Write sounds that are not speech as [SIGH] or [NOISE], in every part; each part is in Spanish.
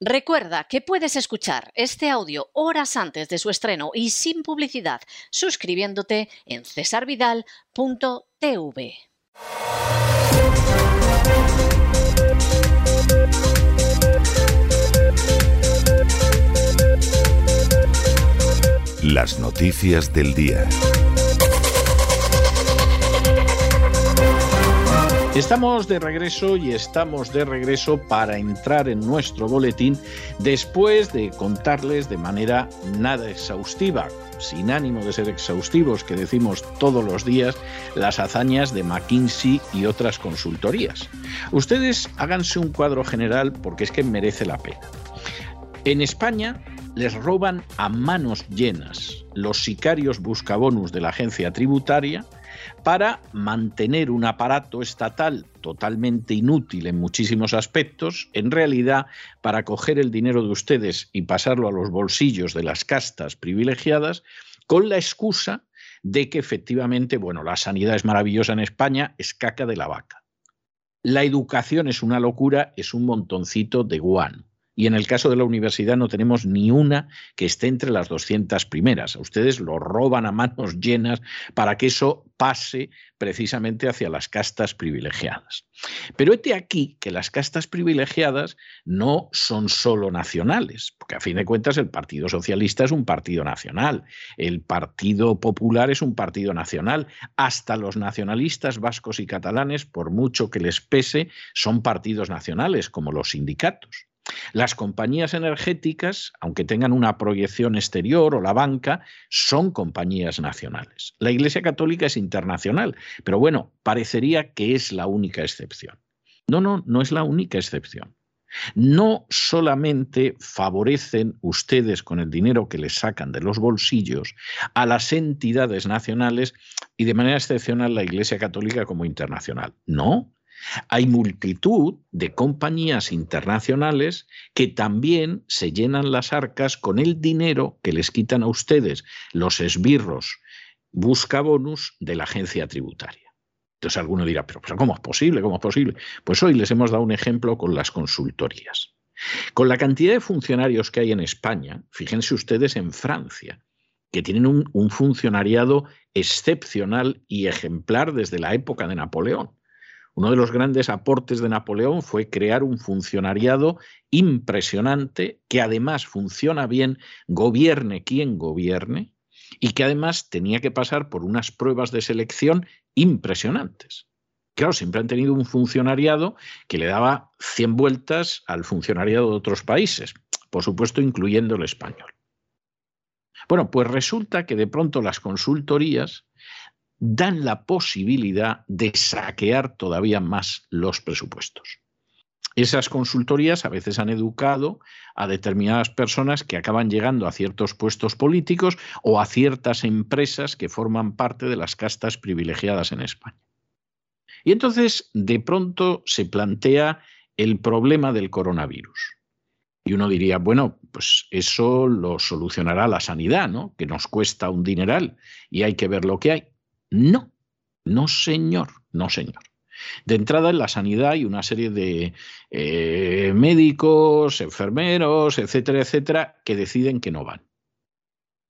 Recuerda que puedes escuchar este audio horas antes de su estreno y sin publicidad suscribiéndote en cesarvidal.tv. Las noticias del día. Estamos de regreso y estamos de regreso para entrar en nuestro boletín después de contarles de manera nada exhaustiva, sin ánimo de ser exhaustivos, que decimos todos los días, las hazañas de McKinsey y otras consultorías. Ustedes háganse un cuadro general porque es que merece la pena. En España les roban a manos llenas los sicarios buscabonus de la agencia tributaria para mantener un aparato estatal totalmente inútil en muchísimos aspectos, en realidad para coger el dinero de ustedes y pasarlo a los bolsillos de las castas privilegiadas, con la excusa de que efectivamente, bueno, la sanidad es maravillosa en España, es caca de la vaca. La educación es una locura, es un montoncito de guano y en el caso de la universidad no tenemos ni una que esté entre las 200 primeras. ustedes lo roban a manos [LAUGHS] llenas para que eso pase precisamente hacia las castas privilegiadas. Pero este aquí que las castas privilegiadas no son solo nacionales, porque a fin de cuentas el Partido Socialista es un partido nacional, el Partido Popular es un partido nacional, hasta los nacionalistas vascos y catalanes, por mucho que les pese, son partidos nacionales, como los sindicatos. Las compañías energéticas, aunque tengan una proyección exterior o la banca, son compañías nacionales. La Iglesia Católica es internacional, pero bueno, parecería que es la única excepción. No, no, no es la única excepción. No solamente favorecen ustedes con el dinero que les sacan de los bolsillos a las entidades nacionales y de manera excepcional la Iglesia Católica como internacional. No, hay multitud de compañías internacionales que también se llenan las arcas con el dinero que les quitan a ustedes los esbirros busca bonus de la agencia tributaria. Entonces alguno dirá, pero, ¿cómo es posible? ¿Cómo es posible? Pues hoy les hemos dado un ejemplo con las consultorías. Con la cantidad de funcionarios que hay en España, fíjense ustedes en Francia, que tienen un, un funcionariado excepcional y ejemplar desde la época de Napoleón. Uno de los grandes aportes de Napoleón fue crear un funcionariado impresionante que además funciona bien, gobierne quien gobierne, y que además tenía que pasar por unas pruebas de selección impresionantes. Claro, siempre han tenido un funcionariado que le daba 100 vueltas al funcionariado de otros países, por supuesto incluyendo el español. Bueno, pues resulta que de pronto las consultorías dan la posibilidad de saquear todavía más los presupuestos. Esas consultorías a veces han educado a determinadas personas que acaban llegando a ciertos puestos políticos o a ciertas empresas que forman parte de las castas privilegiadas en España. Y entonces, de pronto, se plantea el problema del coronavirus. Y uno diría, bueno, pues eso lo solucionará la sanidad, ¿no? Que nos cuesta un dineral y hay que ver lo que hay. No, no señor, no señor. De entrada en la sanidad hay una serie de eh, médicos, enfermeros, etcétera, etcétera, que deciden que no van.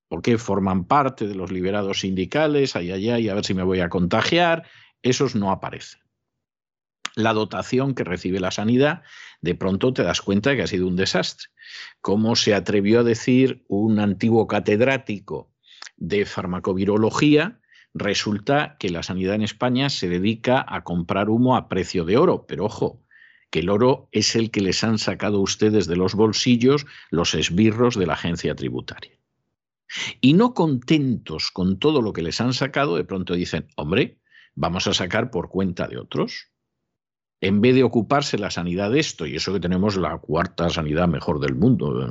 Porque forman parte de los liberados sindicales, ay, ay, ay, a ver si me voy a contagiar. Esos no aparecen. La dotación que recibe la sanidad, de pronto te das cuenta que ha sido un desastre. Como se atrevió a decir un antiguo catedrático de farmacovirología, Resulta que la sanidad en España se dedica a comprar humo a precio de oro, pero ojo, que el oro es el que les han sacado ustedes de los bolsillos los esbirros de la agencia tributaria. Y no contentos con todo lo que les han sacado, de pronto dicen, hombre, vamos a sacar por cuenta de otros. En vez de ocuparse la sanidad de esto, y eso que tenemos la cuarta sanidad mejor del mundo,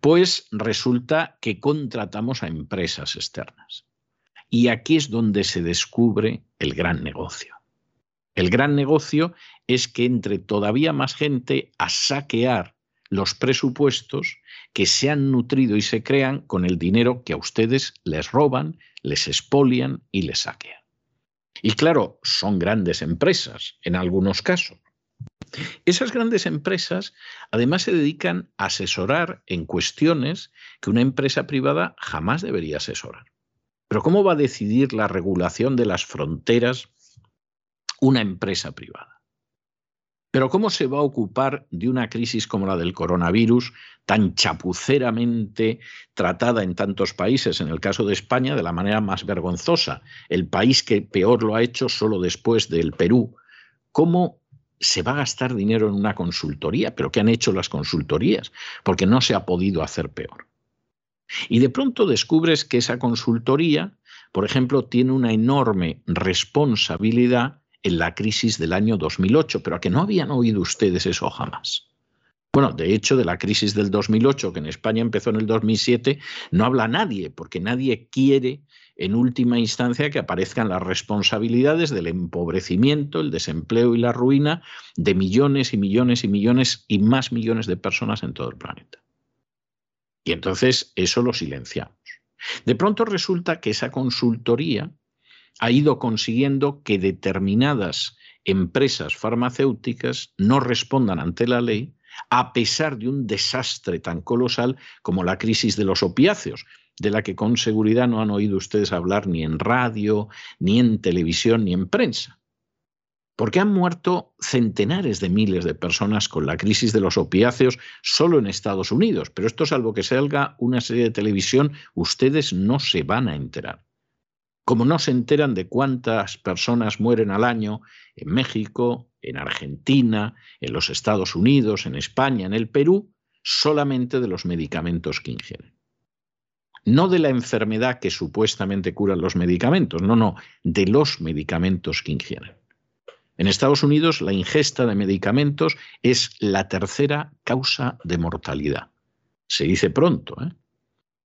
pues resulta que contratamos a empresas externas. Y aquí es donde se descubre el gran negocio. El gran negocio es que entre todavía más gente a saquear los presupuestos que se han nutrido y se crean con el dinero que a ustedes les roban, les expolian y les saquean. Y claro, son grandes empresas en algunos casos. Esas grandes empresas además se dedican a asesorar en cuestiones que una empresa privada jamás debería asesorar. Pero ¿cómo va a decidir la regulación de las fronteras una empresa privada? Pero ¿cómo se va a ocupar de una crisis como la del coronavirus, tan chapuceramente tratada en tantos países, en el caso de España, de la manera más vergonzosa, el país que peor lo ha hecho solo después del Perú? ¿Cómo se va a gastar dinero en una consultoría? ¿Pero qué han hecho las consultorías? Porque no se ha podido hacer peor. Y de pronto descubres que esa consultoría, por ejemplo, tiene una enorme responsabilidad en la crisis del año 2008, pero a que no habían oído ustedes eso jamás. Bueno, de hecho, de la crisis del 2008, que en España empezó en el 2007, no habla nadie, porque nadie quiere, en última instancia, que aparezcan las responsabilidades del empobrecimiento, el desempleo y la ruina de millones y millones y millones y más millones de personas en todo el planeta. Y entonces eso lo silenciamos. De pronto resulta que esa consultoría ha ido consiguiendo que determinadas empresas farmacéuticas no respondan ante la ley a pesar de un desastre tan colosal como la crisis de los opiáceos, de la que con seguridad no han oído ustedes hablar ni en radio, ni en televisión, ni en prensa. Porque han muerto centenares de miles de personas con la crisis de los opiáceos solo en Estados Unidos. Pero esto, salvo que salga una serie de televisión, ustedes no se van a enterar como no se enteran de cuántas personas mueren al año en México, en Argentina, en los Estados Unidos, en España, en el Perú, solamente de los medicamentos que ingieren. No de la enfermedad que supuestamente curan los medicamentos, no, no, de los medicamentos que ingieren. En Estados Unidos la ingesta de medicamentos es la tercera causa de mortalidad. Se dice pronto, ¿eh?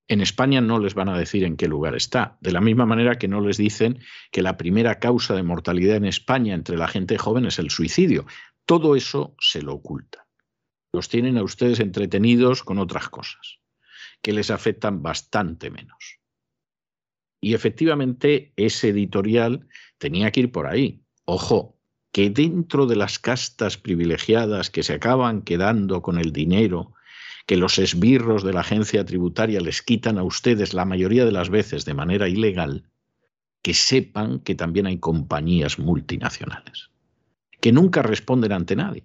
En España no les van a decir en qué lugar está, de la misma manera que no les dicen que la primera causa de mortalidad en España entre la gente joven es el suicidio. Todo eso se lo oculta. Los tienen a ustedes entretenidos con otras cosas, que les afectan bastante menos. Y efectivamente ese editorial tenía que ir por ahí. Ojo, que dentro de las castas privilegiadas que se acaban quedando con el dinero que los esbirros de la agencia tributaria les quitan a ustedes la mayoría de las veces de manera ilegal, que sepan que también hay compañías multinacionales, que nunca responden ante nadie.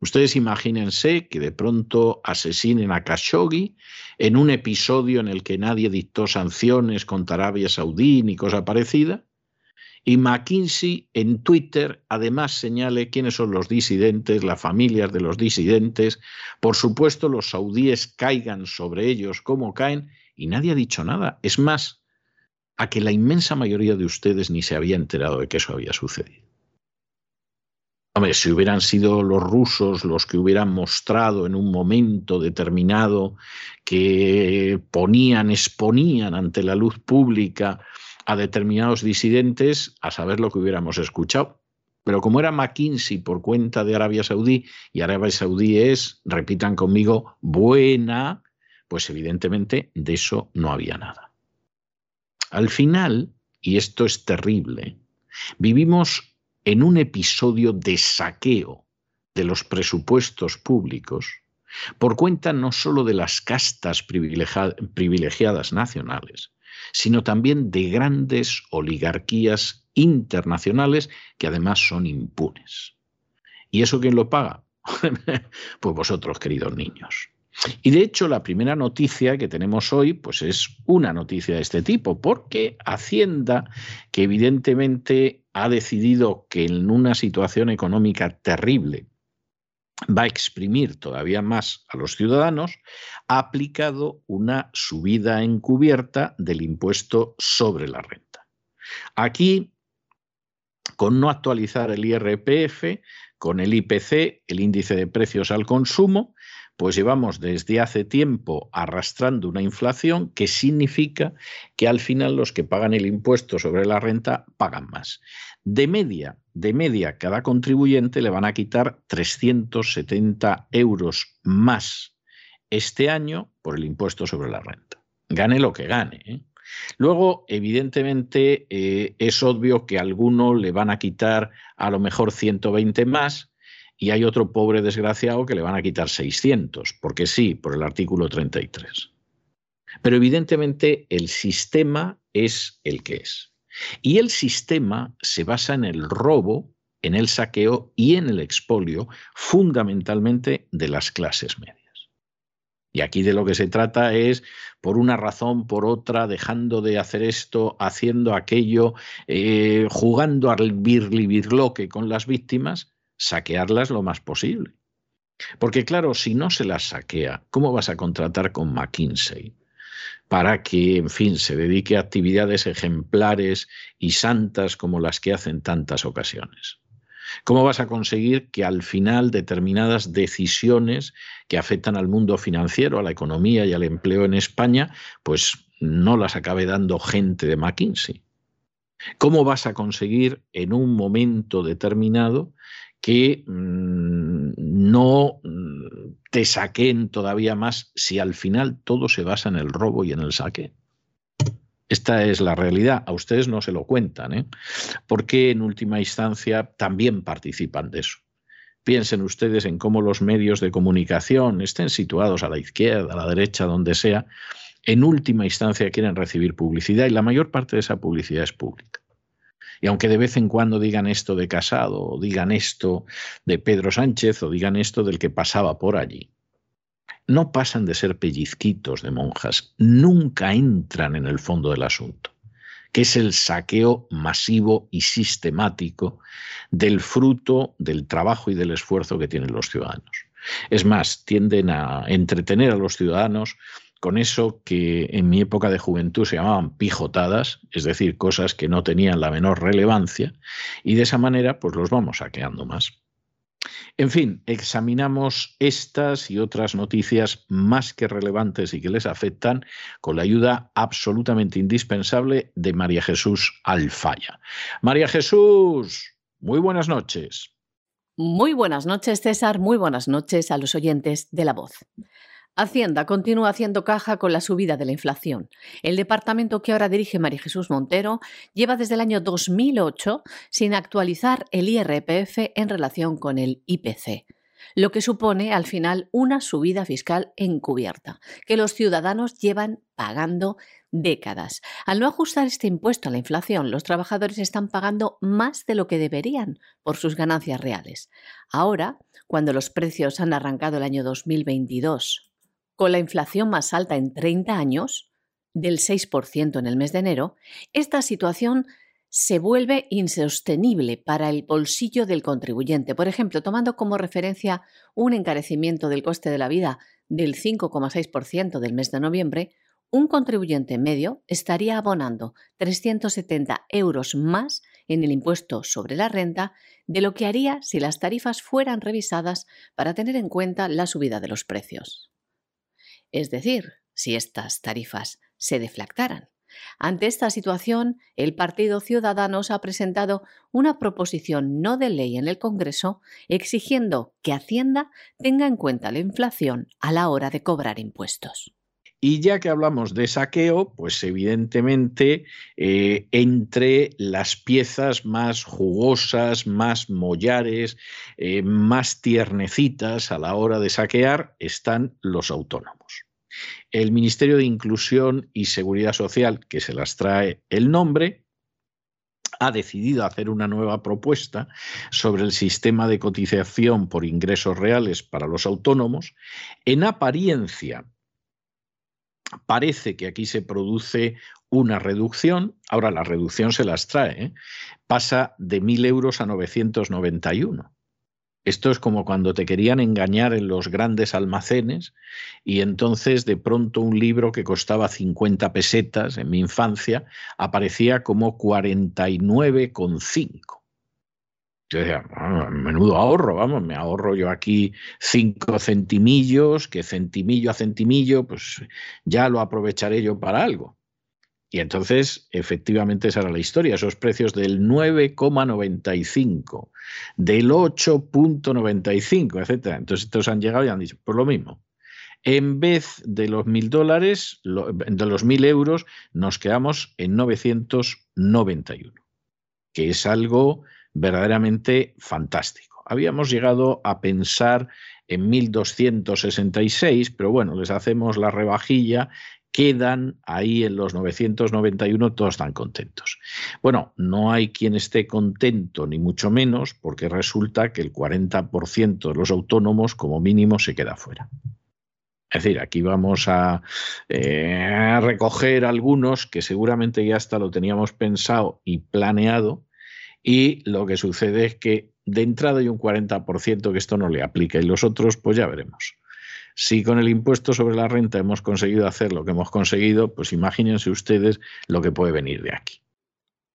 Ustedes imagínense que de pronto asesinen a Khashoggi en un episodio en el que nadie dictó sanciones contra Arabia Saudí ni cosa parecida, y McKinsey en Twitter además señale quiénes son los disidentes, las familias de los disidentes, por supuesto los saudíes caigan sobre ellos como caen y nadie ha dicho nada. Es más, a que la inmensa mayoría de ustedes ni se había enterado de que eso había sucedido. Hombre, si hubieran sido los rusos los que hubieran mostrado en un momento determinado que ponían, exponían ante la luz pública a determinados disidentes a saber lo que hubiéramos escuchado. Pero como era McKinsey por cuenta de Arabia Saudí, y Arabia Saudí es, repitan conmigo, buena, pues evidentemente de eso no había nada. Al final, y esto es terrible, vivimos en un episodio de saqueo de los presupuestos públicos por cuenta no solo de las castas privilegiadas nacionales, sino también de grandes oligarquías internacionales que además son impunes. ¿Y eso quién lo paga? [LAUGHS] pues vosotros, queridos niños. Y de hecho, la primera noticia que tenemos hoy, pues es una noticia de este tipo, porque Hacienda, que evidentemente ha decidido que en una situación económica terrible va a exprimir todavía más a los ciudadanos, ha aplicado una subida encubierta del impuesto sobre la renta. Aquí, con no actualizar el IRPF, con el IPC, el índice de precios al consumo, pues llevamos desde hace tiempo arrastrando una inflación que significa que al final los que pagan el impuesto sobre la renta pagan más. De media, de media, cada contribuyente le van a quitar 370 euros más este año por el impuesto sobre la renta. Gane lo que gane. ¿eh? Luego, evidentemente, eh, es obvio que a alguno le van a quitar a lo mejor 120 más y hay otro pobre desgraciado que le van a quitar 600, porque sí, por el artículo 33. Pero evidentemente el sistema es el que es. Y el sistema se basa en el robo, en el saqueo y en el expolio, fundamentalmente de las clases medias. Y aquí de lo que se trata es, por una razón, por otra, dejando de hacer esto, haciendo aquello, eh, jugando al birli-birloque con las víctimas, saquearlas lo más posible. Porque claro, si no se las saquea, ¿cómo vas a contratar con McKinsey? para que, en fin, se dedique a actividades ejemplares y santas como las que hacen tantas ocasiones. ¿Cómo vas a conseguir que al final determinadas decisiones que afectan al mundo financiero, a la economía y al empleo en España, pues no las acabe dando gente de McKinsey? ¿Cómo vas a conseguir en un momento determinado que mm, no mm, te saquen todavía más si al final todo se basa en el robo y en el saque. Esta es la realidad. A ustedes no se lo cuentan, ¿eh? porque en última instancia también participan de eso. Piensen ustedes en cómo los medios de comunicación, estén situados a la izquierda, a la derecha, donde sea, en última instancia quieren recibir publicidad y la mayor parte de esa publicidad es pública. Y aunque de vez en cuando digan esto de Casado, o digan esto de Pedro Sánchez, o digan esto del que pasaba por allí, no pasan de ser pellizquitos de monjas, nunca entran en el fondo del asunto, que es el saqueo masivo y sistemático del fruto del trabajo y del esfuerzo que tienen los ciudadanos. Es más, tienden a entretener a los ciudadanos con eso que en mi época de juventud se llamaban pijotadas, es decir, cosas que no tenían la menor relevancia, y de esa manera pues los vamos saqueando más. En fin, examinamos estas y otras noticias más que relevantes y que les afectan con la ayuda absolutamente indispensable de María Jesús Alfaya. María Jesús, muy buenas noches. Muy buenas noches, César. Muy buenas noches a los oyentes de La Voz. Hacienda continúa haciendo caja con la subida de la inflación. El departamento que ahora dirige María Jesús Montero lleva desde el año 2008 sin actualizar el IRPF en relación con el IPC, lo que supone al final una subida fiscal encubierta que los ciudadanos llevan pagando décadas. Al no ajustar este impuesto a la inflación, los trabajadores están pagando más de lo que deberían por sus ganancias reales. Ahora, cuando los precios han arrancado el año 2022 con la inflación más alta en 30 años, del 6% en el mes de enero, esta situación se vuelve insostenible para el bolsillo del contribuyente. Por ejemplo, tomando como referencia un encarecimiento del coste de la vida del 5,6% del mes de noviembre, un contribuyente medio estaría abonando 370 euros más en el impuesto sobre la renta de lo que haría si las tarifas fueran revisadas para tener en cuenta la subida de los precios es decir, si estas tarifas se deflactaran. Ante esta situación, el Partido Ciudadanos ha presentado una proposición no de ley en el Congreso exigiendo que Hacienda tenga en cuenta la inflación a la hora de cobrar impuestos. Y ya que hablamos de saqueo, pues evidentemente eh, entre las piezas más jugosas, más mollares, eh, más tiernecitas a la hora de saquear están los autónomos. El Ministerio de Inclusión y Seguridad Social, que se las trae el nombre, ha decidido hacer una nueva propuesta sobre el sistema de cotización por ingresos reales para los autónomos. En apariencia, Parece que aquí se produce una reducción, ahora la reducción se las trae, ¿eh? pasa de 1.000 euros a 991. Esto es como cuando te querían engañar en los grandes almacenes y entonces de pronto un libro que costaba 50 pesetas en mi infancia aparecía como 49,5. Yo decía, menudo ahorro, vamos, me ahorro yo aquí cinco centimillos, que centimillo a centimillo, pues ya lo aprovecharé yo para algo. Y entonces, efectivamente, esa era la historia, esos precios del 9,95, del 8,95, etcétera. Entonces, estos han llegado y han dicho, por lo mismo. En vez de los mil dólares, de los mil euros, nos quedamos en 991, que es algo verdaderamente fantástico. habíamos llegado a pensar en 1266, pero bueno, les hacemos la rebajilla quedan ahí en los 991, todos están contentos. Bueno, no hay quien esté contento, ni mucho menos, porque resulta que el 40% de los autónomos, como mínimo, se queda fuera. Es decir, aquí vamos a, eh, recoger algunos que seguramente ya hasta lo teníamos pensado y planeado, y lo que sucede es que de entrada hay un 40% que esto no le aplica y los otros, pues ya veremos. Si con el impuesto sobre la renta hemos conseguido hacer lo que hemos conseguido, pues imagínense ustedes lo que puede venir de aquí.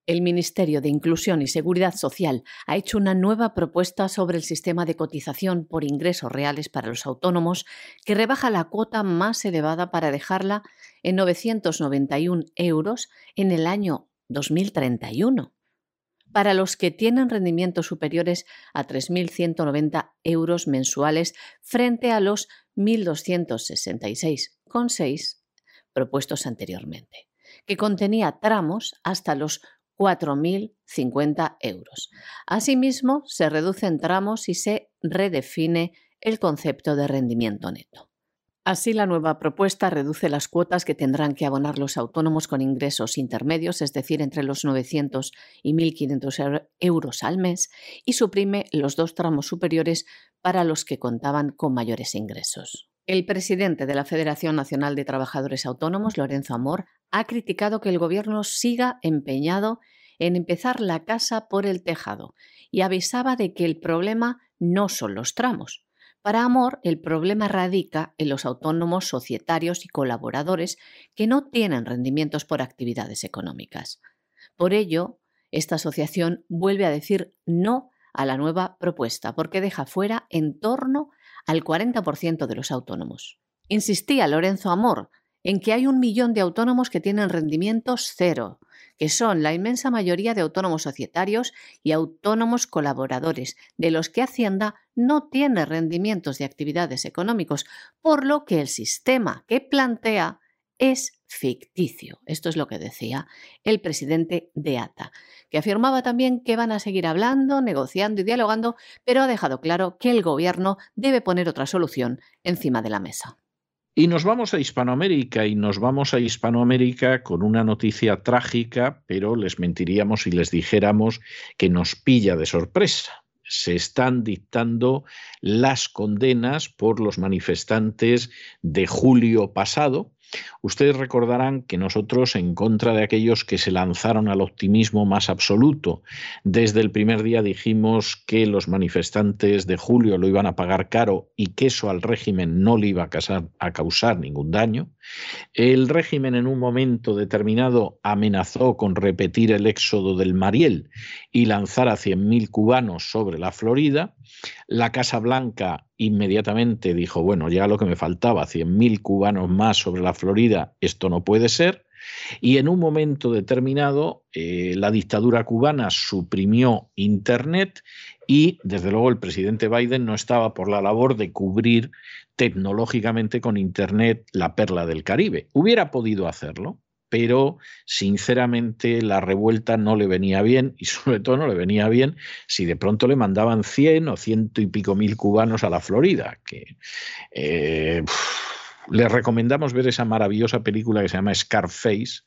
El Ministerio de Inclusión y Seguridad Social ha hecho una nueva propuesta sobre el sistema de cotización por ingresos reales para los autónomos que rebaja la cuota más elevada para dejarla en 991 euros en el año 2031 para los que tienen rendimientos superiores a 3.190 euros mensuales frente a los 1.266,6 propuestos anteriormente, que contenía tramos hasta los 4.050 euros. Asimismo, se reducen tramos y se redefine el concepto de rendimiento neto. Así, la nueva propuesta reduce las cuotas que tendrán que abonar los autónomos con ingresos intermedios, es decir, entre los 900 y 1.500 euros al mes, y suprime los dos tramos superiores para los que contaban con mayores ingresos. El presidente de la Federación Nacional de Trabajadores Autónomos, Lorenzo Amor, ha criticado que el Gobierno siga empeñado en empezar la casa por el tejado y avisaba de que el problema no son los tramos, para Amor, el problema radica en los autónomos societarios y colaboradores que no tienen rendimientos por actividades económicas. Por ello, esta asociación vuelve a decir no a la nueva propuesta porque deja fuera en torno al 40% de los autónomos. Insistía Lorenzo Amor en que hay un millón de autónomos que tienen rendimientos cero, que son la inmensa mayoría de autónomos societarios y autónomos colaboradores, de los que Hacienda no tiene rendimientos de actividades económicos, por lo que el sistema que plantea es ficticio. Esto es lo que decía el presidente de ATA, que afirmaba también que van a seguir hablando, negociando y dialogando, pero ha dejado claro que el gobierno debe poner otra solución encima de la mesa. Y nos vamos a Hispanoamérica y nos vamos a Hispanoamérica con una noticia trágica, pero les mentiríamos si les dijéramos que nos pilla de sorpresa. Se están dictando las condenas por los manifestantes de julio pasado, Ustedes recordarán que nosotros, en contra de aquellos que se lanzaron al optimismo más absoluto, desde el primer día dijimos que los manifestantes de julio lo iban a pagar caro y que eso al régimen no le iba a, causar ningún daño. El régimen en un momento determinado amenazó con repetir el éxodo del Mariel y lanzar a 100.000 cubanos sobre la Florida. La Casa Blanca inmediatamente dijo, bueno, ya lo que me faltaba, 100.000 cubanos más sobre la Florida, esto no puede ser. Y en un momento determinado, eh, la dictadura cubana suprimió Internet y, desde luego, el presidente Biden no estaba por la labor de cubrir tecnológicamente con Internet la perla del Caribe. Hubiera podido hacerlo, pero sinceramente la revuelta no le venía bien y [LAUGHS] sobre todo no le venía bien si de pronto le mandaban 100 o ciento y pico mil cubanos a la Florida, que eh, les recomendamos ver esa maravillosa película que se llama Scarface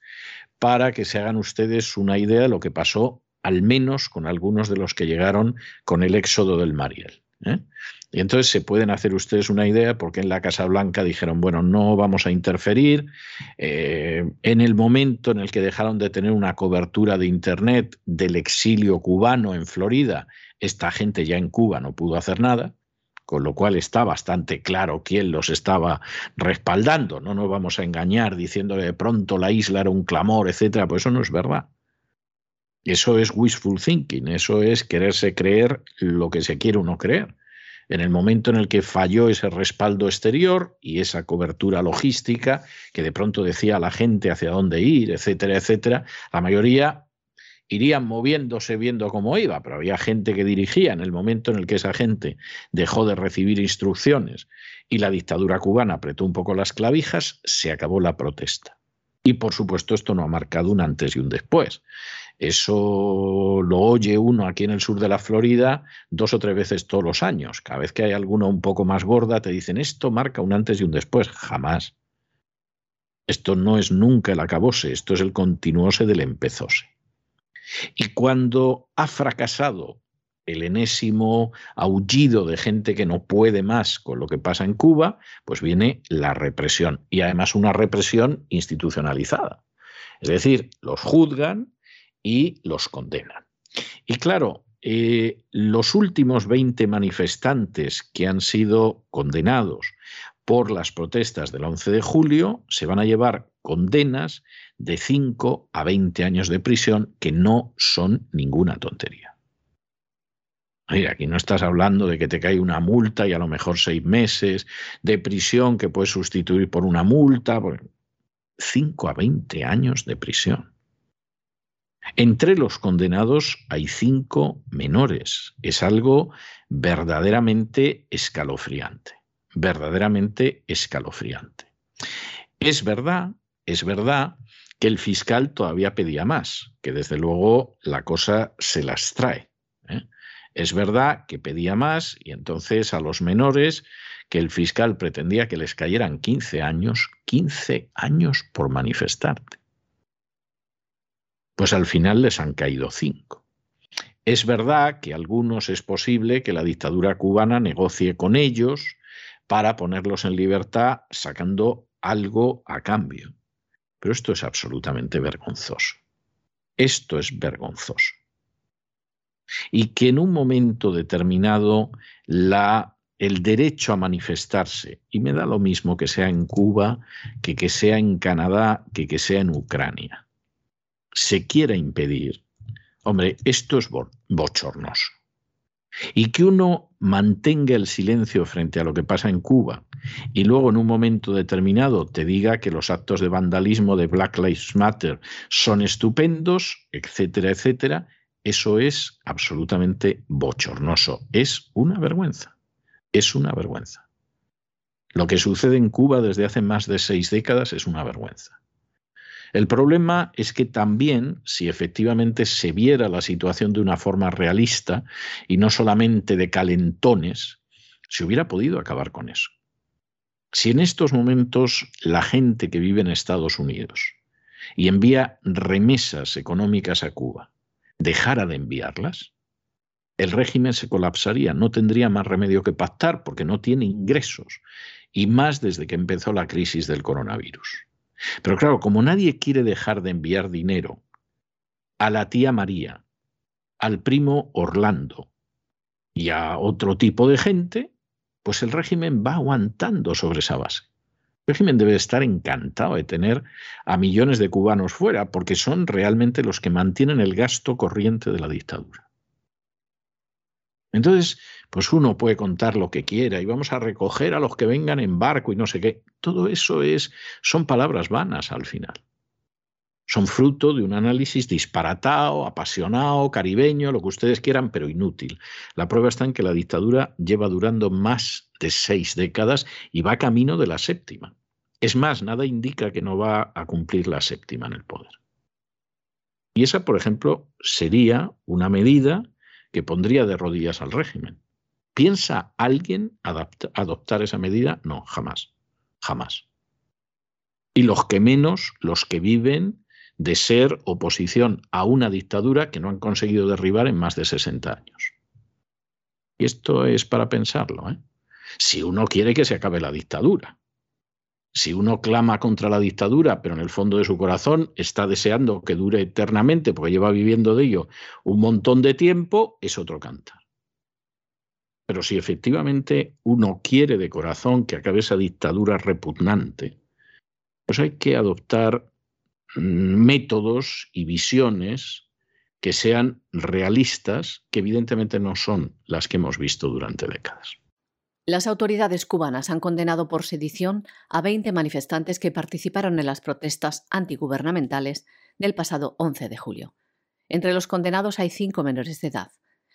para que se hagan ustedes una idea de lo que pasó al menos con algunos de los que llegaron con el éxodo del Mariel. ¿eh? Y entonces se pueden hacer ustedes una idea porque en la Casa Blanca dijeron, bueno, no vamos a interferir. Eh, en el momento en el que dejaron de tener una cobertura de Internet del exilio cubano en Florida, esta gente ya en Cuba no pudo hacer nada, con lo cual está bastante claro quién los estaba respaldando. No nos vamos a engañar diciendo de pronto la isla era un clamor, etcétera, pues eso no es verdad. Eso es wishful thinking, eso es quererse creer lo que se quiere uno creer. En el momento en el que falló ese respaldo exterior y esa cobertura logística que de pronto decía a la gente hacia dónde ir, etcétera, etcétera, la mayoría irían moviéndose viendo cómo iba, pero había gente que dirigía en el momento en el que esa gente dejó de recibir instrucciones y la dictadura cubana apretó un poco las clavijas, se acabó la protesta. Y por supuesto esto no ha marcado un antes y un después. Eso lo oye uno aquí en el sur de la Florida dos o tres veces todos los años. Cada vez que hay alguna un poco más gorda, te dicen esto marca un antes y un después. Jamás. Esto no es nunca el acabose, esto es el continuose del empezose. Y cuando ha fracasado el enésimo aullido de gente que no puede más con lo que pasa en Cuba, pues viene la represión. Y además una represión institucionalizada. Es decir, los juzgan y los condenan. Y claro, eh, los últimos 20 manifestantes que han sido condenados por las protestas del 11 de julio se van a llevar condenas de 5 a 20 años de prisión que no son ninguna tontería. Mira, aquí no estás hablando de que te cae una multa y a lo mejor seis meses de prisión que puedes sustituir por una multa. 5 a 20 años de prisión. Entre los condenados hay cinco menores. Es algo verdaderamente escalofriante, verdaderamente escalofriante. Es verdad, es verdad que el fiscal todavía pedía más, que desde luego la cosa se las trae. ¿eh? Es verdad que pedía más y entonces a los menores que el fiscal pretendía que les cayeran 15 años, 15 años por manifestarte. Pues al final les han caído 5. Es verdad que algunos es posible que la dictadura cubana negocie con ellos para ponerlos en libertad sacando algo a cambio. Pero esto es absolutamente vergonzoso. Esto es vergonzoso. Y que en un momento determinado el derecho a manifestarse, y me da lo mismo que sea en Cuba, que que sea en Canadá, que que sea en Ucrania, se quiera impedir, hombre, esto es bochornoso. Y que uno mantenga el silencio frente a lo que pasa en Cuba y luego en un momento determinado te diga que los actos de vandalismo de Black Lives Matter son estupendos, etcétera, etcétera, eso es absolutamente bochornoso. Es una vergüenza. Es una vergüenza. Lo que sucede en Cuba desde hace más de seis décadas es una vergüenza. El problema es que también, si efectivamente se viera la situación de una forma realista y no solamente de calentones, se hubiera podido acabar con eso. Si en estos momentos la gente que vive en Estados Unidos y envía remesas económicas a Cuba dejara de enviarlas, el régimen se colapsaría, no tendría más remedio que pactar porque no tiene ingresos, y más desde que empezó la crisis del coronavirus. Pero claro, como nadie quiere dejar de enviar dinero a la tía María, al primo Orlando y a otro tipo de gente, pues el régimen va aguantando sobre esa base. El régimen debe estar encantado de tener a millones de cubanos fuera, porque son realmente los que mantienen el gasto corriente de la dictadura. Entonces, pues uno puede contar lo que quiera y vamos a recoger a los que vengan en barco y no sé qué. Todo eso es, son palabras vanas al final. Son fruto de un análisis disparatado, apasionado, caribeño, lo que ustedes quieran, pero inútil. La prueba está en que la dictadura lleva durando más de seis décadas y va camino de la séptima. Es más, nada indica que no va a cumplir la séptima en el poder. Y esa, por ejemplo, sería una medida que pondría de rodillas al régimen. ¿Piensa alguien adoptar esa medida? No, jamás, jamás. Y los que menos, los que viven de ser oposición a una dictadura que no han conseguido derribar en más de 60 años. Y esto es para pensarlo. ¿eh? Si uno quiere que se acabe la dictadura, si uno clama contra la dictadura, pero en el fondo de su corazón está deseando que dure eternamente porque lleva viviendo de ello un montón de tiempo, es otro cantar. Pero si efectivamente uno quiere de corazón que acabe esa dictadura repugnante, pues hay que adoptar mm, métodos y visiones que sean realistas, que evidentemente no son las que hemos visto durante décadas. Las autoridades cubanas han condenado por sedición a 20 manifestantes que participaron en las protestas antigubernamentales del pasado 11 de julio. Entre los condenados hay cinco menores de edad.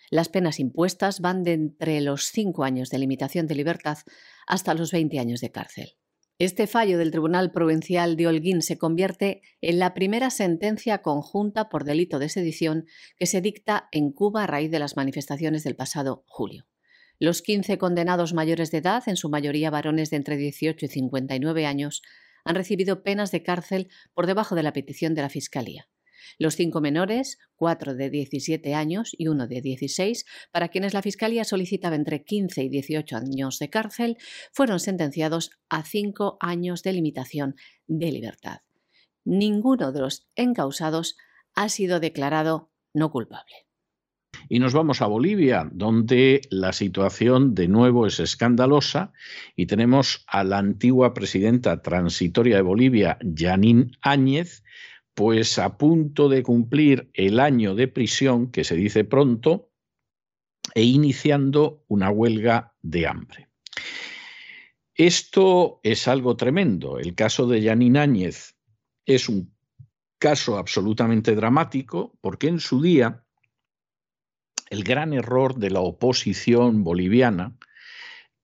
Las penas impuestas van de entre los cinco años de limitación de libertad hasta los 20 años de cárcel. Este fallo del Tribunal Provincial de Holguín se convierte en la primera sentencia conjunta por delito de sedición que se dicta en Cuba a raíz de las manifestaciones del pasado julio. Los 15 condenados mayores de edad, en su mayoría varones de entre 18 y 59 años, han recibido penas de cárcel por debajo de la petición de la Fiscalía. Los cinco menores, cuatro de 17 años y uno de 16, para quienes la Fiscalía solicitaba entre 15 y 18 años de cárcel, fueron sentenciados a cinco años de limitación de libertad. Ninguno de los encausados ha sido declarado no culpable. Y nos vamos a Bolivia, donde la situación de nuevo es escandalosa y tenemos a la antigua presidenta transitoria de Bolivia, Janine Áñez, pues a punto de cumplir el año de prisión, que se dice pronto, e iniciando una huelga de hambre. Esto es algo tremendo. El caso de Yanin Áñez es un caso absolutamente dramático porque en su día el gran error de la oposición boliviana,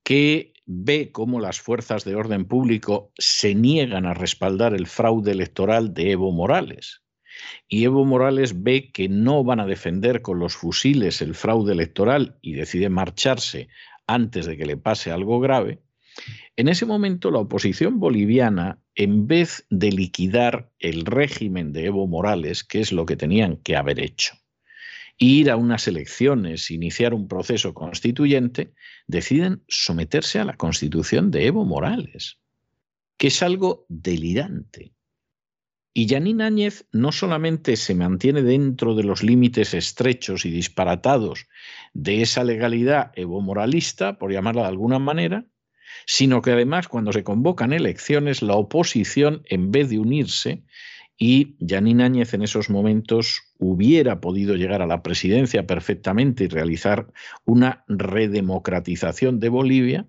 que ve cómo las fuerzas de orden público se niegan a respaldar el fraude electoral de Evo Morales. Y Evo Morales ve que no van a defender con los fusiles el fraude electoral y decide marcharse antes de que le pase algo grave. En ese momento la oposición boliviana, en vez de liquidar el régimen de Evo Morales, que es lo que tenían que haber hecho, ir a unas elecciones, iniciar un proceso constituyente, deciden someterse a la constitución de Evo Morales, que es algo delirante. Y Yanín Áñez no solamente se mantiene dentro de los límites estrechos y disparatados de esa legalidad evo moralista, por llamarla de alguna manera, sino que además cuando se convocan elecciones, la oposición, en vez de unirse, y Yanín Áñez en esos momentos hubiera podido llegar a la presidencia perfectamente y realizar una redemocratización de Bolivia.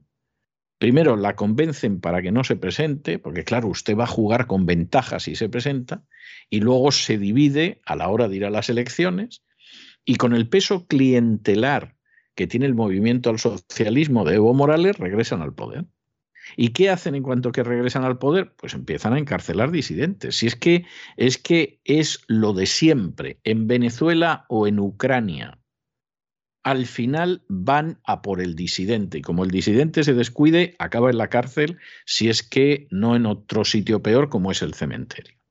Primero la convencen para que no se presente, porque claro, usted va a jugar con ventajas si se presenta, y luego se divide a la hora de ir a las elecciones, y con el peso clientelar que tiene el movimiento al socialismo de Evo Morales, regresan al poder. ¿Y qué hacen en cuanto que regresan al poder? Pues empiezan a encarcelar disidentes. Si es que es que es lo de siempre, en Venezuela o en Ucrania. Al final van a por el disidente y como el disidente se descuide, acaba en la cárcel si es que no en otro sitio peor como es el cementerio.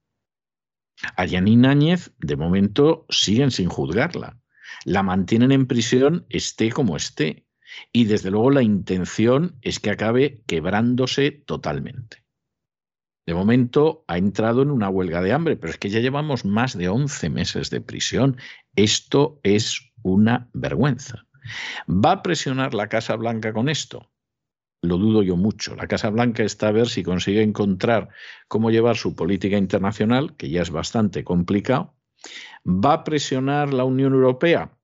A Yanín Áñez, de momento, siguen sin juzgarla. La mantienen en prisión, esté como esté y desde luego la intención es que acabe quebrándose totalmente. De momento ha entrado en una huelga de hambre, pero es que ya llevamos más de 11 meses de prisión. Esto es una vergüenza. ¿Va a presionar la Casa Blanca con esto? Lo dudo yo mucho. La Casa Blanca está a ver si consigue encontrar cómo llevar su política internacional, que ya es bastante complicado. ¿Va a presionar la Unión Europea?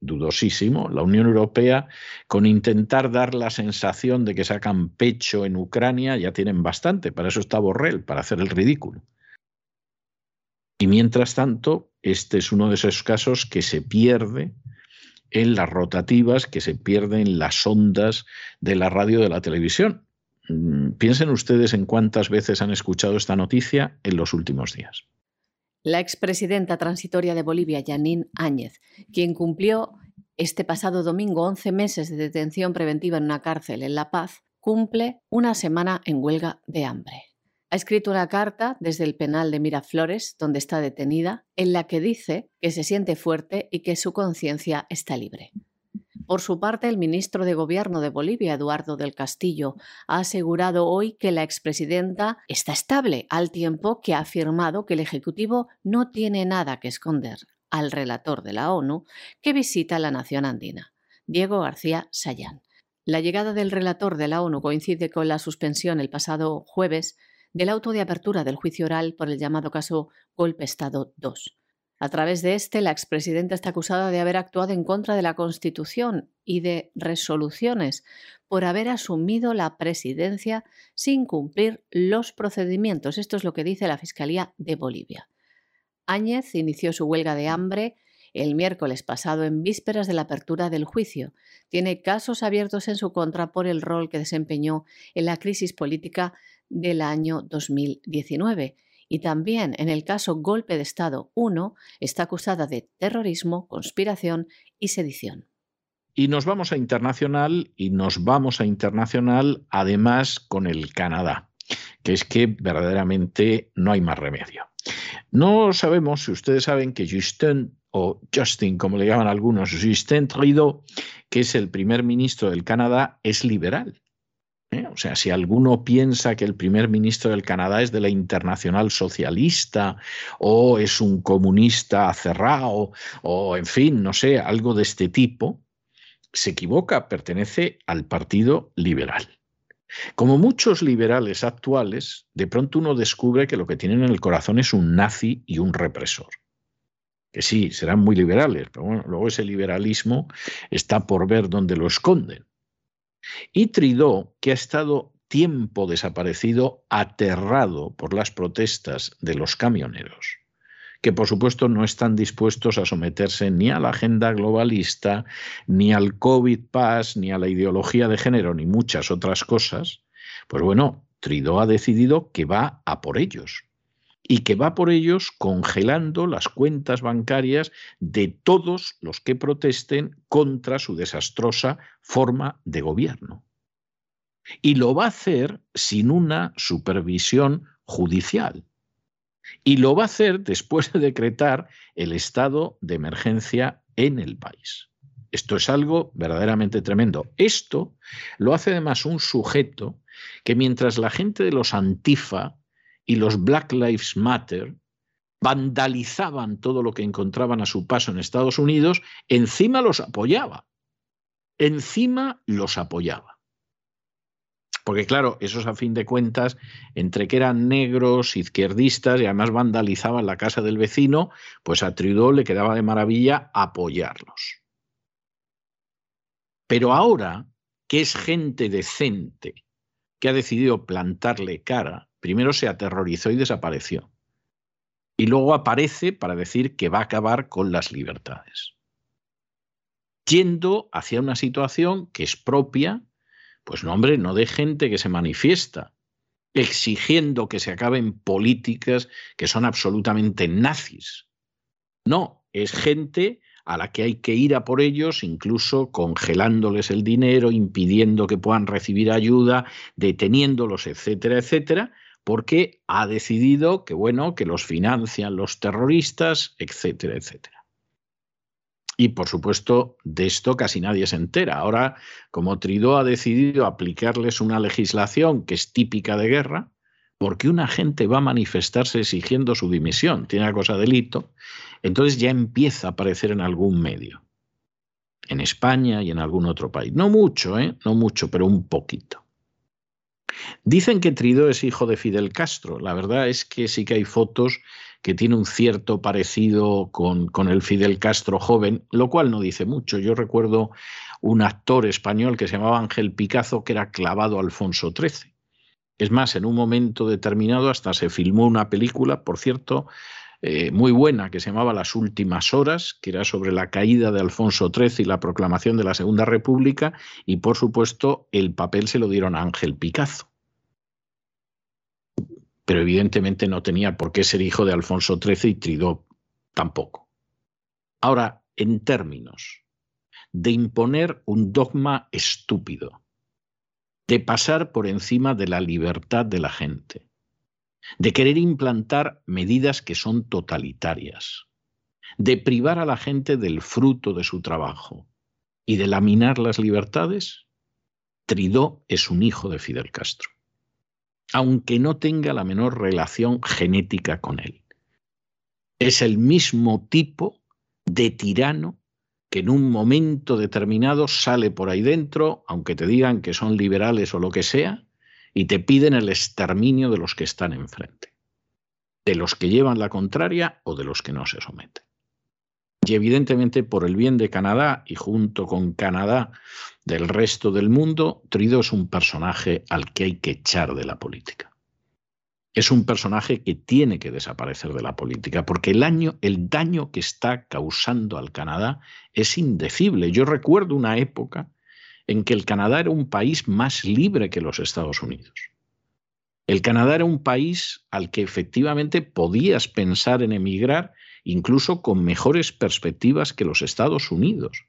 Dudosísimo. La Unión Europea, con intentar dar la sensación de que sacan pecho en Ucrania, ya tienen bastante. Para eso está Borrell, para hacer el ridículo. Y mientras tanto, este es uno de esos casos que se pierde en las rotativas, que se pierde en las ondas de la radio de la televisión. Mm, piensen ustedes en cuántas veces han escuchado esta noticia en los últimos días la expresidenta transitoria de Bolivia, Janine Áñez, quien cumplió este pasado domingo 11 meses de detención preventiva en una cárcel en La Paz, cumple una semana en huelga de hambre. Ha escrito una carta desde el penal de Miraflores, donde está detenida, en la que dice que se siente fuerte y que su conciencia está libre. Por su parte, el ministro de Gobierno de Bolivia, Eduardo del Castillo, ha asegurado hoy que la expresidenta está estable, al tiempo que ha afirmado que el Ejecutivo no tiene nada que esconder al relator de la ONU que visita la nación andina, Diego García Sayán. La llegada del relator de la ONU coincide con la suspensión el pasado jueves del auto de apertura del juicio oral por el llamado caso Golpe Estado II. A través de este, la expresidenta está acusada de haber actuado en contra de la Constitución y de resoluciones por haber asumido la presidencia sin cumplir los procedimientos. Esto es lo que dice la Fiscalía de Bolivia. Áñez inició su huelga de hambre el miércoles pasado en vísperas de la apertura del juicio. Tiene casos abiertos en su contra por el rol que desempeñó en la crisis política del año 2019 y también en el caso Golpe de Estado 1 está acusada de terrorismo, conspiración y sedición. Y nos vamos a internacional y nos vamos a internacional además con el Canadá, que es que verdaderamente no hay más remedio. No sabemos si ustedes saben que Justin o Justin, como le llaman algunos, Justin Trudeau, que es el primer ministro del Canadá, es liberal. ¿Eh? O sea, si alguno piensa que el primer ministro del Canadá es de la internacional socialista o es un comunista cerrado o, en fin, no sé, algo de este tipo, se equivoca, pertenece al Partido Liberal. Como muchos liberales actuales, de pronto uno descubre que lo que tienen en el corazón es un nazi y un represor. Que sí, serán muy liberales, pero bueno, luego ese liberalismo está por ver dónde lo esconden. Y Tridó, que ha estado tiempo desaparecido, aterrado por las protestas de los camioneros, que por supuesto no están dispuestos a someterse ni a la agenda globalista, ni al COVID Pass, ni a la ideología de género, ni muchas otras cosas, pues bueno, Tridó ha decidido que va a por ellos y que va por ellos congelando las cuentas bancarias de todos los que protesten contra su desastrosa forma de gobierno. Y lo va a hacer sin una supervisión judicial. Y lo va a hacer después de decretar el estado de emergencia en el país. Esto es algo verdaderamente tremendo. Esto lo hace además un sujeto que mientras la gente de los antifa y los Black Lives Matter vandalizaban todo lo que encontraban a su paso en Estados Unidos, encima los apoyaba. Encima los apoyaba. Porque claro, esos a fin de cuentas, entre que eran negros, izquierdistas y además vandalizaban la casa del vecino, pues a Trudeau le quedaba de maravilla apoyarlos. Pero ahora, que es gente decente, que ha decidido plantarle cara, Primero se aterrorizó y desapareció. Y luego aparece para decir que va a acabar con las libertades. Yendo hacia una situación que es propia, pues no, hombre, no de gente que se manifiesta, exigiendo que se acaben políticas que son absolutamente nazis. No, es gente a la que hay que ir a por ellos, incluso congelándoles el dinero, impidiendo que puedan recibir ayuda, deteniéndolos, etcétera, etcétera, porque ha decidido que, bueno, que los financian los terroristas, etcétera, etcétera. Y por supuesto, de esto casi nadie se entera. Ahora, como Tridó ha decidido aplicarles una legislación que es típica de guerra, porque una gente va a manifestarse exigiendo su dimisión, tiene una cosa delito, entonces ya empieza a aparecer en algún medio. En España y en algún otro país. No mucho, ¿eh? No mucho, pero un poquito. Dicen que Tridó es hijo de Fidel Castro. La verdad es que sí que hay fotos que tiene un cierto parecido con, con, el Fidel Castro joven, lo cual no dice mucho. Yo recuerdo un actor español que se llamaba Ángel Picazo que era clavado Alfonso XIII. Es más, en un momento determinado hasta se filmó una película, por cierto, eh, muy buena, que se llamaba Las Últimas Horas, que era sobre la caída de Alfonso XIII y la proclamación de la Segunda República, y por supuesto el papel se lo dieron a Ángel Picazo pero evidentemente no tenía por qué ser hijo de Alfonso XIII y Tridó tampoco. Ahora, en términos de imponer un dogma estúpido, de pasar por encima de la libertad de la gente, de querer implantar medidas que son totalitarias, de privar a la gente del fruto de su trabajo y de laminar las libertades, Tridó es un hijo de Fidel Castro aunque no tenga la menor relación genética con él. Es el mismo tipo de tirano que en un momento determinado sale por ahí dentro, aunque te digan que son liberales o lo que sea, y te piden el exterminio de los que están enfrente, de los que llevan la contraria o de los que no se someten. Y evidentemente por el bien de Canadá y junto con Canadá del resto del mundo, Trudeau es un personaje al que hay que echar de la política. es un personaje que tiene que desaparecer de la política, porque el, año, el daño que está causando al Canadá es indecible. Yo recuerdo una época en que el Canadá era un país más libre que los Estados Unidos. El Canadá era un país al que efectivamente podías pensar en emigrar incluso con mejores perspectivas que los Estados Unidos.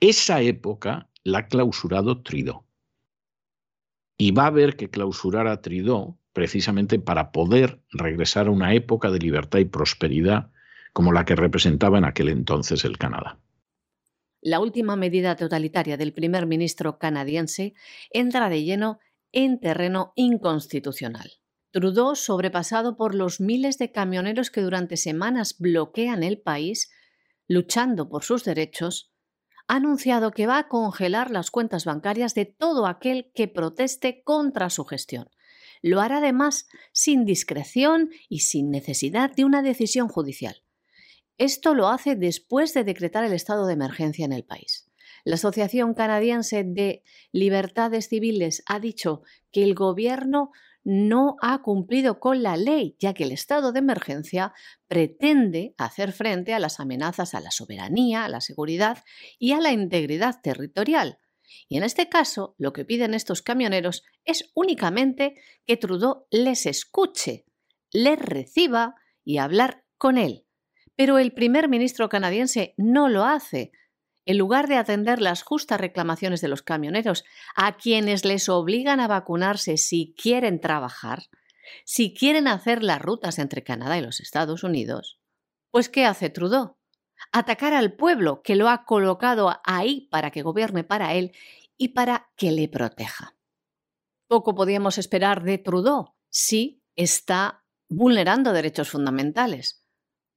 Esa época la ha clausurado Trudeau. Y va a haber que clausurar a Trudeau precisamente para poder regresar a una época de libertad y prosperidad como la que representaba en aquel entonces el Canadá. La última medida totalitaria del primer ministro canadiense entra de lleno en terreno inconstitucional. Trudeau, sobrepasado por los miles de camioneros que durante semanas bloquean el país, luchando por sus derechos, ha anunciado que va a congelar las cuentas bancarias de todo aquel que proteste contra su gestión. Lo hará además sin discreción y sin necesidad de una decisión judicial. Esto lo hace después de decretar el estado de emergencia en el país. La Asociación Canadiense de Libertades Civiles ha dicho que el gobierno no ha cumplido con la ley, ya que el estado de emergencia pretende hacer frente a las amenazas a la soberanía, a la seguridad y a la integridad territorial. Y en este caso, lo que piden estos camioneros es únicamente que Trudeau les escuche, les reciba y hablar con él. Pero el primer ministro canadiense no lo hace, en lugar de atender las justas reclamaciones de los camioneros, a quienes les obligan a vacunarse si quieren trabajar, si quieren hacer las rutas entre Canadá y los Estados Unidos, pues ¿qué hace Trudeau? Atacar al pueblo que lo ha colocado ahí para que gobierne para él y para que le proteja. Poco podíamos esperar de Trudeau si está vulnerando derechos fundamentales,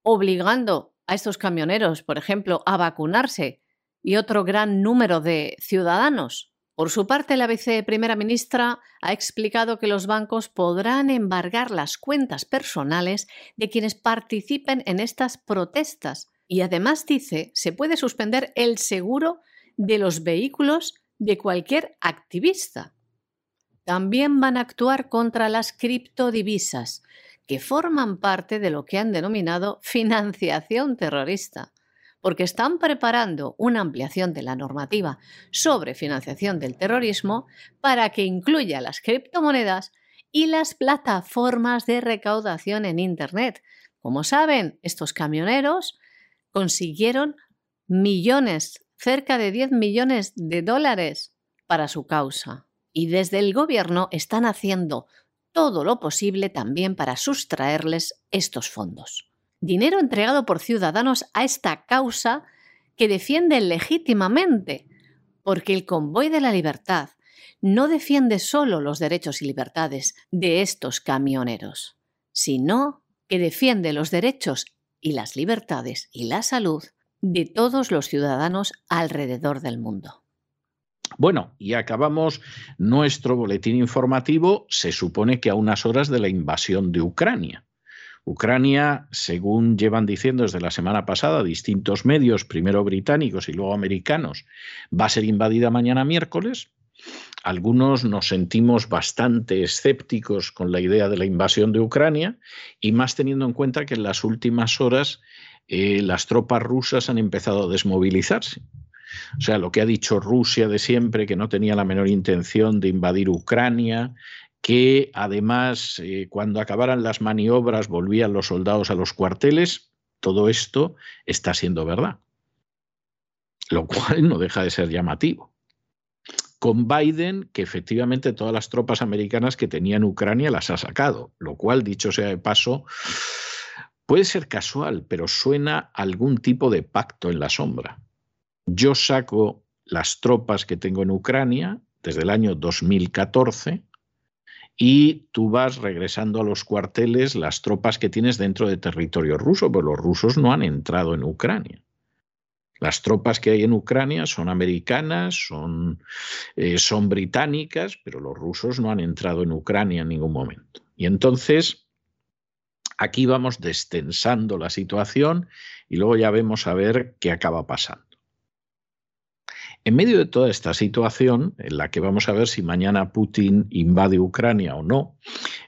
obligando a estos camioneros, por ejemplo, a vacunarse y otro gran número de ciudadanos. Por su parte, la viceprimera ministra ha explicado que los bancos podrán embargar las cuentas personales de quienes participen en estas protestas y además dice se puede suspender el seguro de los vehículos de cualquier activista. También van a actuar contra las criptodivisas, que forman parte de lo que han denominado financiación terrorista porque están preparando una ampliación de la normativa sobre financiación del terrorismo para que incluya las criptomonedas y las plataformas de recaudación en Internet. Como saben, estos camioneros consiguieron millones, cerca de 10 millones de dólares para su causa. Y desde el gobierno están haciendo todo lo posible también para sustraerles estos fondos dinero entregado por ciudadanos a esta causa que defienden legítimamente, porque el convoy de la libertad no defiende solo los derechos y libertades de estos camioneros, sino que defiende los derechos y las libertades y la salud de todos los ciudadanos alrededor del mundo. Bueno, y acabamos nuestro boletín informativo, se supone que a unas horas de la invasión de Ucrania. Ucrania, según llevan diciendo desde la semana pasada distintos medios, primero británicos y luego americanos, va a ser invadida mañana miércoles. Algunos nos sentimos bastante escépticos con la idea de la invasión de Ucrania y más teniendo en cuenta que en las últimas horas eh, las tropas rusas han empezado a desmovilizarse. O sea, lo que ha dicho Rusia de siempre, que no tenía la menor intención de invadir Ucrania, que además eh, cuando acabaran las maniobras volvían los soldados a los cuarteles, todo esto está siendo verdad, lo cual no deja de ser llamativo. Con Biden, que efectivamente todas las tropas americanas que tenía en Ucrania las ha sacado, lo cual, dicho sea de paso, puede ser casual, pero suena algún tipo de pacto en la sombra. Yo saco las tropas que tengo en Ucrania desde el año 2014 y tú vas regresando a los cuarteles las tropas que tienes dentro de territorio ruso, pero los rusos no han entrado en Ucrania. Las tropas que hay en Ucrania son americanas, son, eh, son británicas, pero los rusos no han entrado en Ucrania en ningún momento. Y entonces, aquí vamos destensando la situación y luego ya vemos a ver qué acaba pasando. En medio de toda esta situación, en la que vamos a ver si mañana Putin invade Ucrania o no,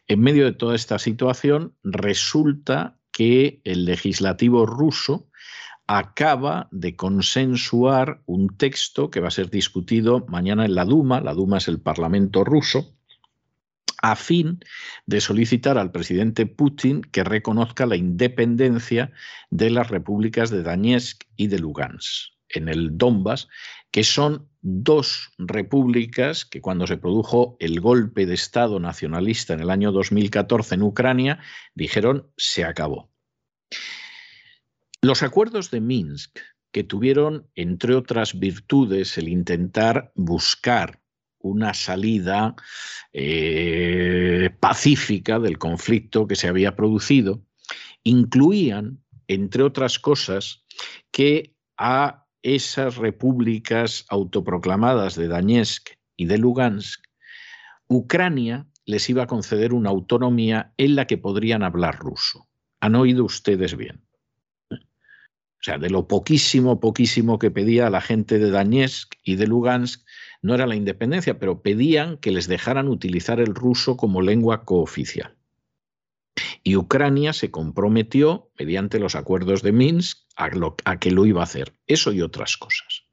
En medio de toda esta situación, resulta que el legislativo ruso acaba de consensuar un texto que va a ser discutido mañana en la Duma, la Duma es el Parlamento ruso, a fin de solicitar al presidente Putin que reconozca la independencia de las repúblicas de Donetsk y de Lugansk. En el Donbass, que son dos repúblicas que cuando se produjo el golpe de Estado nacionalista en el año 2014 en Ucrania, dijeron se acabó. Los acuerdos de Minsk, que tuvieron, entre otras virtudes, el intentar buscar una salida eh, pacífica del conflicto que se había producido, incluían, entre otras cosas, que a esas repúblicas autoproclamadas de Donetsk y de Lugansk, Ucrania les iba a conceder una autonomía en la que podrían hablar ruso. Han oído ustedes bien. O sea, de lo poquísimo, poquísimo que pedía la gente de Donetsk y de Lugansk, no era la independencia, pero pedían que les dejaran utilizar el ruso como lengua cooficial. Y Ucrania se comprometió, mediante los acuerdos de Minsk, a, que lo iba a hacer. Eso y otras cosas.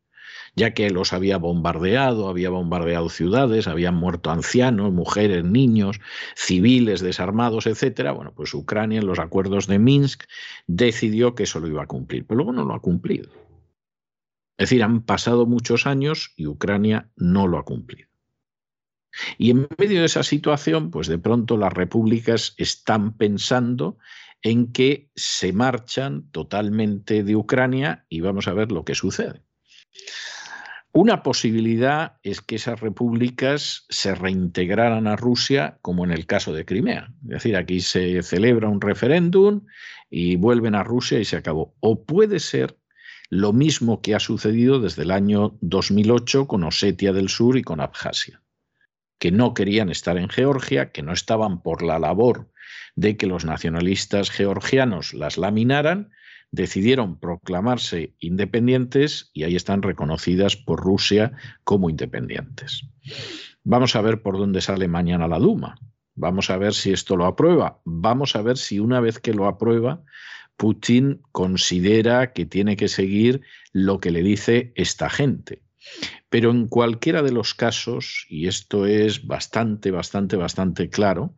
Ya que los había bombardeado, había bombardeado ciudades, habían muerto ancianos, mujeres, niños, civiles desarmados, etc. Bueno, pues Ucrania en los acuerdos de Minsk decidió que eso lo iba a cumplir, pero luego no lo ha cumplido. Es decir, han pasado muchos años y Ucrania no lo ha cumplido. Y en medio de esa situación, pues de pronto las repúblicas están pensando en que se marchan totalmente de Ucrania y vamos a ver lo que sucede. Una posibilidad es que esas repúblicas se reintegraran a Rusia, como en el caso de Crimea. Es decir, aquí se celebra un referéndum y vuelven a Rusia y se acabó. O puede ser lo mismo que ha sucedido desde el año 2008 con Osetia del Sur y con Abjasia, que no querían estar en Georgia, que no estaban por la labor de que los nacionalistas georgianos las laminaran, decidieron proclamarse independientes y ahí están reconocidas por Rusia como independientes. Vamos a ver por dónde sale mañana la Duma. Vamos a ver si esto lo aprueba. Vamos a ver si una vez que lo aprueba Putin considera que tiene que seguir lo que le dice esta gente. Pero en cualquiera de los casos, y esto es bastante, bastante, bastante claro,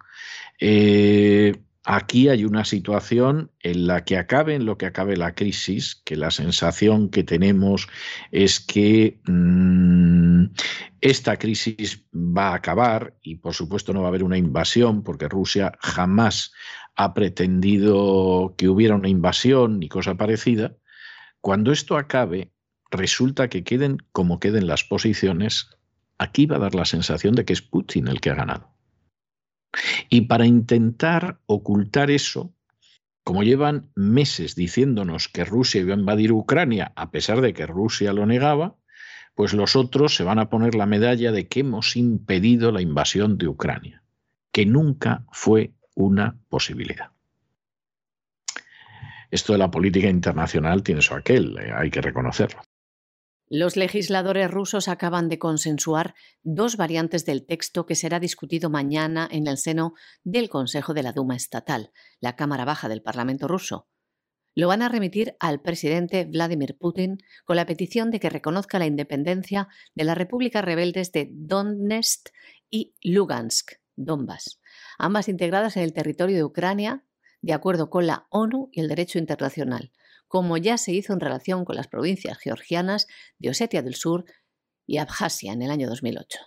eh, aquí hay una situación en la que acabe en lo que acabe la crisis, que la sensación que tenemos es que mm, esta crisis va a acabar y por supuesto no va a haber una invasión porque Rusia jamás ha pretendido que hubiera una invasión ni cosa parecida, cuando esto acabe, resulta que queden como queden las posiciones, aquí va a dar la sensación de que es Putin el que ha ganado. Y para intentar ocultar eso, como llevan meses diciéndonos que Rusia iba a invadir Ucrania, a pesar de que Rusia lo negaba, pues los otros se van a poner la medalla de que hemos impedido la invasión de Ucrania, que nunca fue una posibilidad. Esto de la política internacional tiene su aquel, eh, hay que reconocerlo. Los legisladores rusos acaban de consensuar dos variantes del texto que será discutido mañana en el seno del Consejo de la Duma Estatal, la Cámara Baja del Parlamento ruso. Lo van a remitir al presidente Vladimir Putin con la petición de que reconozca la independencia de las repúblicas rebeldes de Donetsk y Lugansk, Donbass, ambas integradas en el territorio de Ucrania, de acuerdo con la ONU y el derecho internacional, como ya se hizo en relación con las provincias georgianas de Osetia del Sur y Abjasia en el año 2008.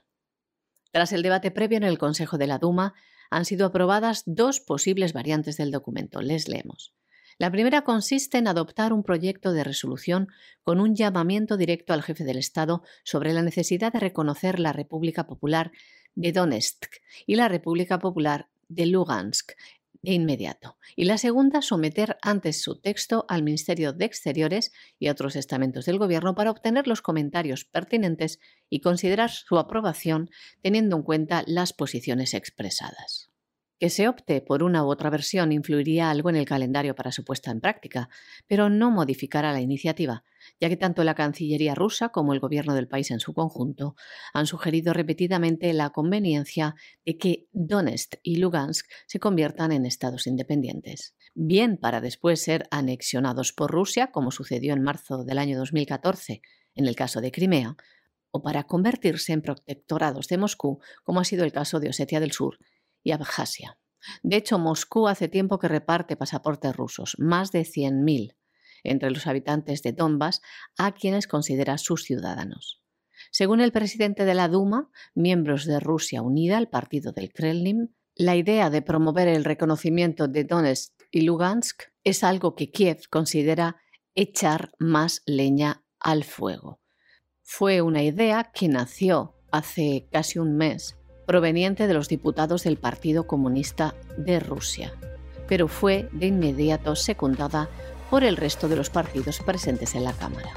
Tras el debate previo en el Consejo de la Duma, han sido aprobadas dos posibles variantes del documento. Les leemos. La primera consiste en adoptar un proyecto de resolución con un llamamiento directo al jefe del Estado sobre la necesidad de reconocer la República Popular de Donetsk y la República Popular de Lugansk de inmediato. Y la segunda, someter antes su texto al Ministerio de Exteriores y a otros estamentos del Gobierno para obtener los comentarios pertinentes y considerar su aprobación teniendo en cuenta las posiciones expresadas. Que se opte por una u otra versión influiría algo en el calendario para su puesta en práctica, pero no modificará la iniciativa, ya que tanto la Cancillería rusa como el gobierno del país en su conjunto han sugerido repetidamente la conveniencia de que Donetsk y Lugansk se conviertan en estados independientes, bien para después ser anexionados por Rusia, como sucedió en marzo del año 2014 en el caso de Crimea, o para convertirse en protectorados de Moscú, como ha sido el caso de Osetia del Sur y Abjasia. De hecho, Moscú hace tiempo que reparte pasaportes rusos, más de 100.000, entre los habitantes de Donbass, a quienes considera sus ciudadanos. Según el presidente de la Duma, miembros de Rusia Unida, el partido del Kremlin, la idea de promover el reconocimiento de Donetsk y Lugansk es algo que Kiev considera echar más leña al fuego. Fue una idea que nació hace casi un mes proveniente de los diputados del Partido Comunista de Rusia, pero fue de inmediato secundada por el resto de los partidos presentes en la Cámara.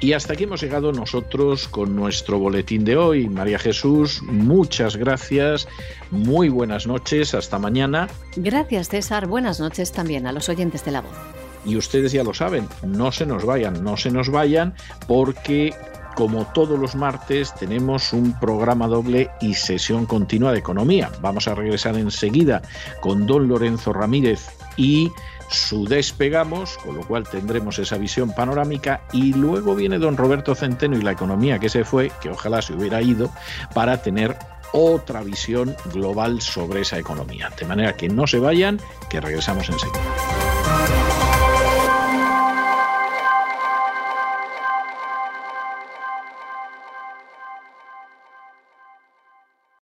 Y hasta aquí hemos llegado nosotros con nuestro boletín de hoy. María Jesús, muchas gracias, muy buenas noches, hasta mañana. Gracias César, buenas noches también a los oyentes de la voz. Y ustedes ya lo saben, no se nos vayan, no se nos vayan porque como todos los martes, tenemos un programa doble y sesión continua de economía. Vamos a regresar enseguida con don Lorenzo Ramírez y su despegamos, con lo cual tendremos esa visión panorámica y luego viene don Roberto Centeno y la economía que se fue, que ojalá se hubiera ido, para tener otra visión global sobre esa economía. De manera que no se vayan, que regresamos enseguida.